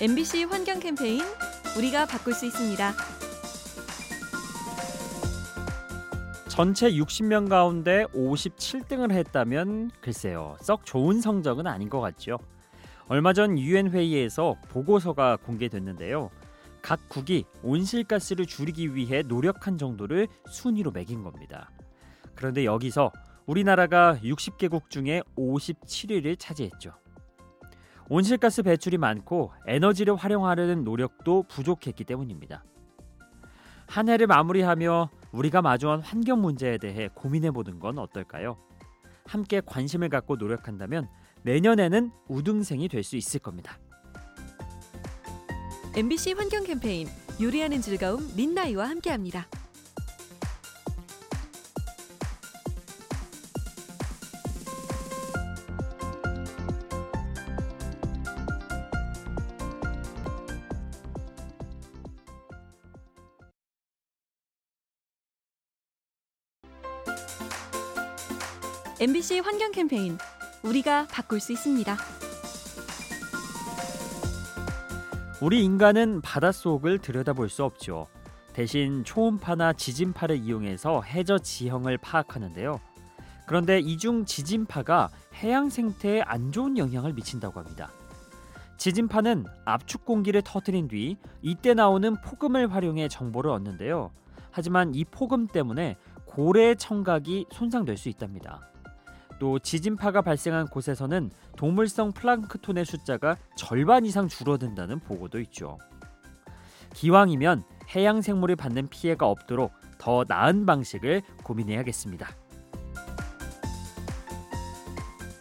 MBC 환경 캠페인 우리가 바꿀 수 있습니다. 전체 60명 가운데 57등을 했다면 글쎄요 썩 좋은 성적은 아닌 것 같죠. 얼마 전 유엔 회의에서 보고서가 공개됐는데요. 각 국이 온실가스를 줄이기 위해 노력한 정도를 순위로 매긴 겁니다. 그런데 여기서 우리나라가 60개국 중에 57위를 차지했죠. 온실가스 배출이 많고 에너지를 활용하려는 노력도 부족했기 때문입니다. 한 해를 마무리하며 우리가 마주한 환경 문제에 대해 고민해 보는 건 어떨까요? 함께 관심을 갖고 노력한다면 내년에는 우등생이 될 수 있을 겁니다. MBC 환경 캠페인 요리하는 즐거움 민나이와 함께합니다. MBC 환경 캠페인 우리가 바꿀 수 있습니다. 우리 인간은 바닷속을 들여다볼 수 없죠. 대신 초음파나 지진파를 이용해서 해저 지형을 파악하는데요. 그런데 이중 지진파가 해양 생태에 안 좋은 영향을 미친다고 합니다. 지진파는 압축 공기를 터뜨린 뒤 이때 나오는 폭음을 활용해 정보를 얻는데요. 하지만 이 폭음 때문에 고래 청각이 손상될 수 있답니다. 또 지진파가 발생한 곳에서는 동물성 플랑크톤의 숫자가 절반 이상 줄어든다는 보고도 있죠. 기왕이면 해양 생물이 받는 피해가 없도록 더 나은 방식을 고민해야겠습니다.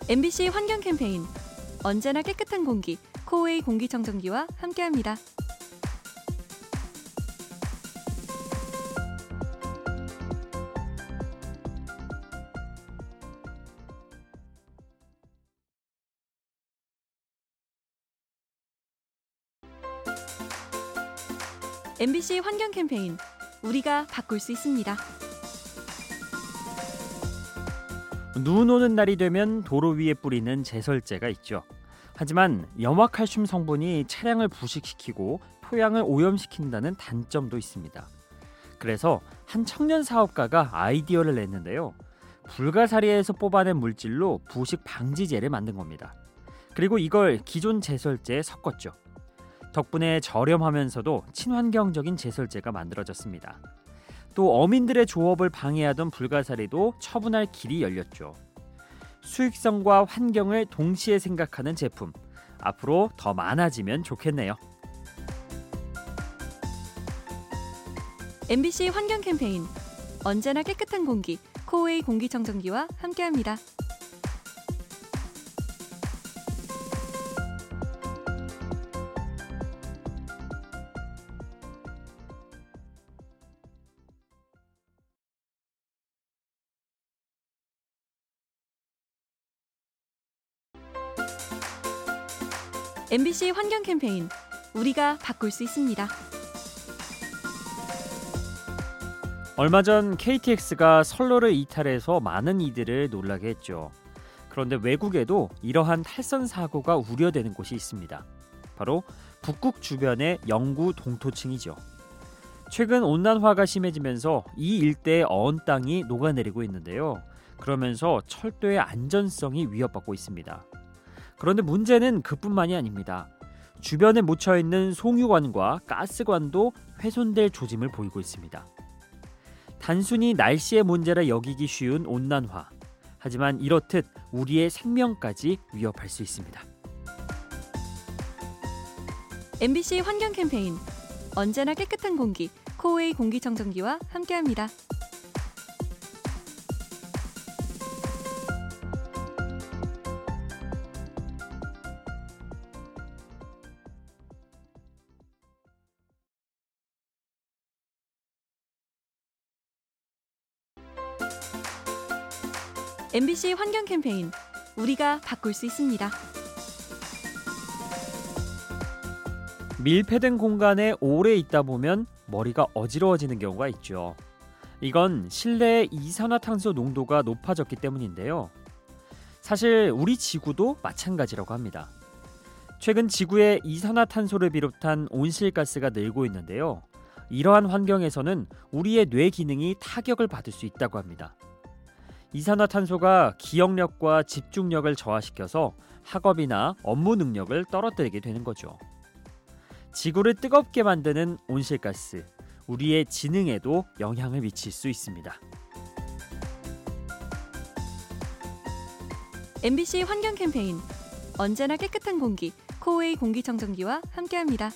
MBC 환경 캠페인 언제나 깨끗한 공기 코웨이 공기청정기와 함께합니다. MBC 환경 캠페인 우리가 바꿀 수 있습니다. 눈 오는 날이 되면 도로 위에 뿌리는 제설제가 있죠. 하지만 염화칼슘 성분이 차량을 부식시키고 토양을 오염시킨다는 단점도 있습니다. 그래서 한 청년 사업가가 아이디어를 냈는데요. 불가사리에서 뽑아낸 물질로 부식 방지제를 만든 겁니다. 그리고 이걸 기존 제설제에 섞었죠. 덕분에 저렴하면서도 친환경적인 제설제가 만들어졌습니다. 또 어민들의 조업을 방해하던 불가사리도 처분할 길이 열렸죠. 수익성과 환경을 동시에 생각하는 제품 앞으로 더 많아지면 좋겠네요. MBC 환경 캠페인 언제나 깨끗한 공기 코웨이 공기청정기와 함께합니다. MBC 환경 캠페인 우리가 바꿀 수 있습니다. 얼마 전 KTX가 선로를 이탈해서 많은 이들을 놀라게 했죠. 그런데 외국에도 이러한 탈선 사고가 우려되는 곳이 있습니다. 바로 북극 주변의 영구 동토층이죠. 최근 온난화가 심해지면서 이 일대의 어원 땅이 녹아내리고 있는데요. 그러면서 철도의 안전성이 위협받고 있습니다. 그런데 문제는 그뿐만이 아닙니다. 주변에 묻혀 있는 송유관과 가스관도 훼손될 조짐을 보이고 있습니다. 단순히 날씨의 문제라 여기기 쉬운 온난화. 하지만 이렇듯 우리의 생명까지 위협할 수 있습니다. MBC 환경 캠페인 언제나 깨끗한 공기 코웨이 공기청정기와 함께합니다. MBC 환경 캠페인 우리가 바꿀 수 있습니다. 밀폐된 공간에 오래 있다 보면 머리가 어지러워지는 경우가 있죠. 이건 실내의 이산화탄소 농도가 높아졌기 때문인데요. 사실 우리 지구도 마찬가지라고 합니다. 최근 지구의 이산화탄소를 비롯한 온실가스가 늘고 있는데요. 이러한 환경에서는 우리의 뇌 기능이 타격을 받을 수 있다고 합니다. 이산화탄소가 기억력과 집중력을 저하시켜서 학업이나 업무 능력을 떨어뜨리게 되는 거죠. 지구를 뜨겁게 만드는 온실가스, 우리의 지능에도 영향을 미칠 수 있습니다. MBC 환경 캠페인 언제나 깨끗한 공기 코웨이 공기청정기와 함께합니다.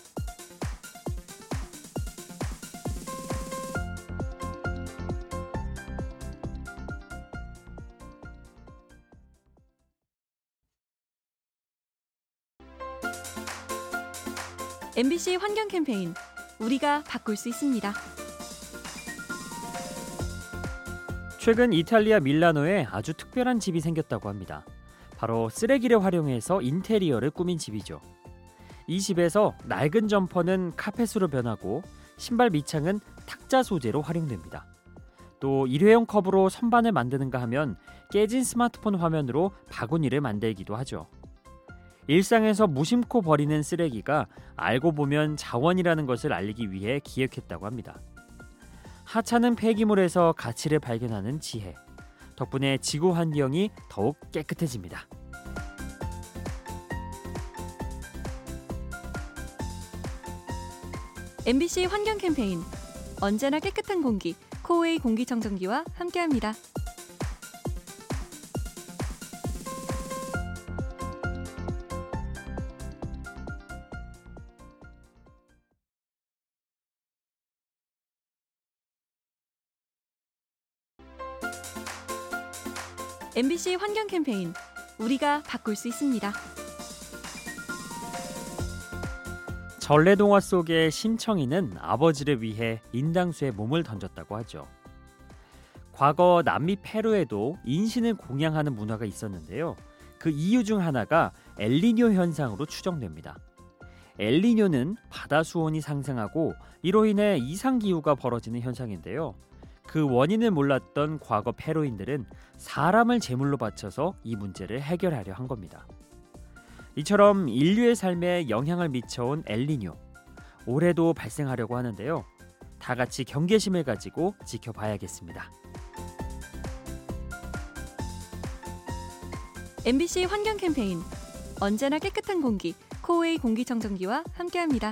MBC 환경 캠페인 우리가 바꿀 수 있습니다. 최근 이탈리아 밀라노에 아주 특별한 집이 생겼다고 합니다. 바로 쓰레기를 활용해서 인테리어를 꾸민 집이죠. 이 집에서 낡은 점퍼는 카펫으로 변하고 신발 밑창은 탁자 소재로 활용됩니다. 또 일회용 컵으로 선반을 만드는가 하면 깨진 스마트폰 화면으로 바구니를 만들기도 하죠. 일상에서 무심코 버리는 쓰레기가 알고 보면 자원이라는 것을 알리기 위해 기획했다고 합니다. 하찮은 폐기물에서 가치를 발견하는 지혜. 덕분에 지구 환경이 더욱 깨끗해집니다. 환경 캠페인 언제나 깨끗한 공기 코웨이 공기청정기와 함께합니다. MBC 환경 캠페인 우리가 바꿀 수 있습니다. 전래동화 속의 신청이는 아버지를 위해 인당수에 몸을 던졌다고 하죠. 과거 남미 페루에도 인신을 공양하는 문화가 있었는데요. 그 이유 중 하나가 엘리뇨 현상으로 추정됩니다. 엘리뇨는 바다 수온이 상승하고 이로 인해 이상 기후가 벌어지는 현상인데요. 그 원인을 몰랐던 과거 페루인들은 사람을 제물로 바쳐서 이 문제를 해결하려 한 겁니다. 이처럼 인류의 삶에 영향을 미쳐온 엘니뇨 올해도 발생하려고 하는데요. 다 같이 경계심을 가지고 지켜봐야겠습니다. MBC 환경 캠페인 언제나 깨끗한 공기 코웨이 공기청정기와 함께합니다.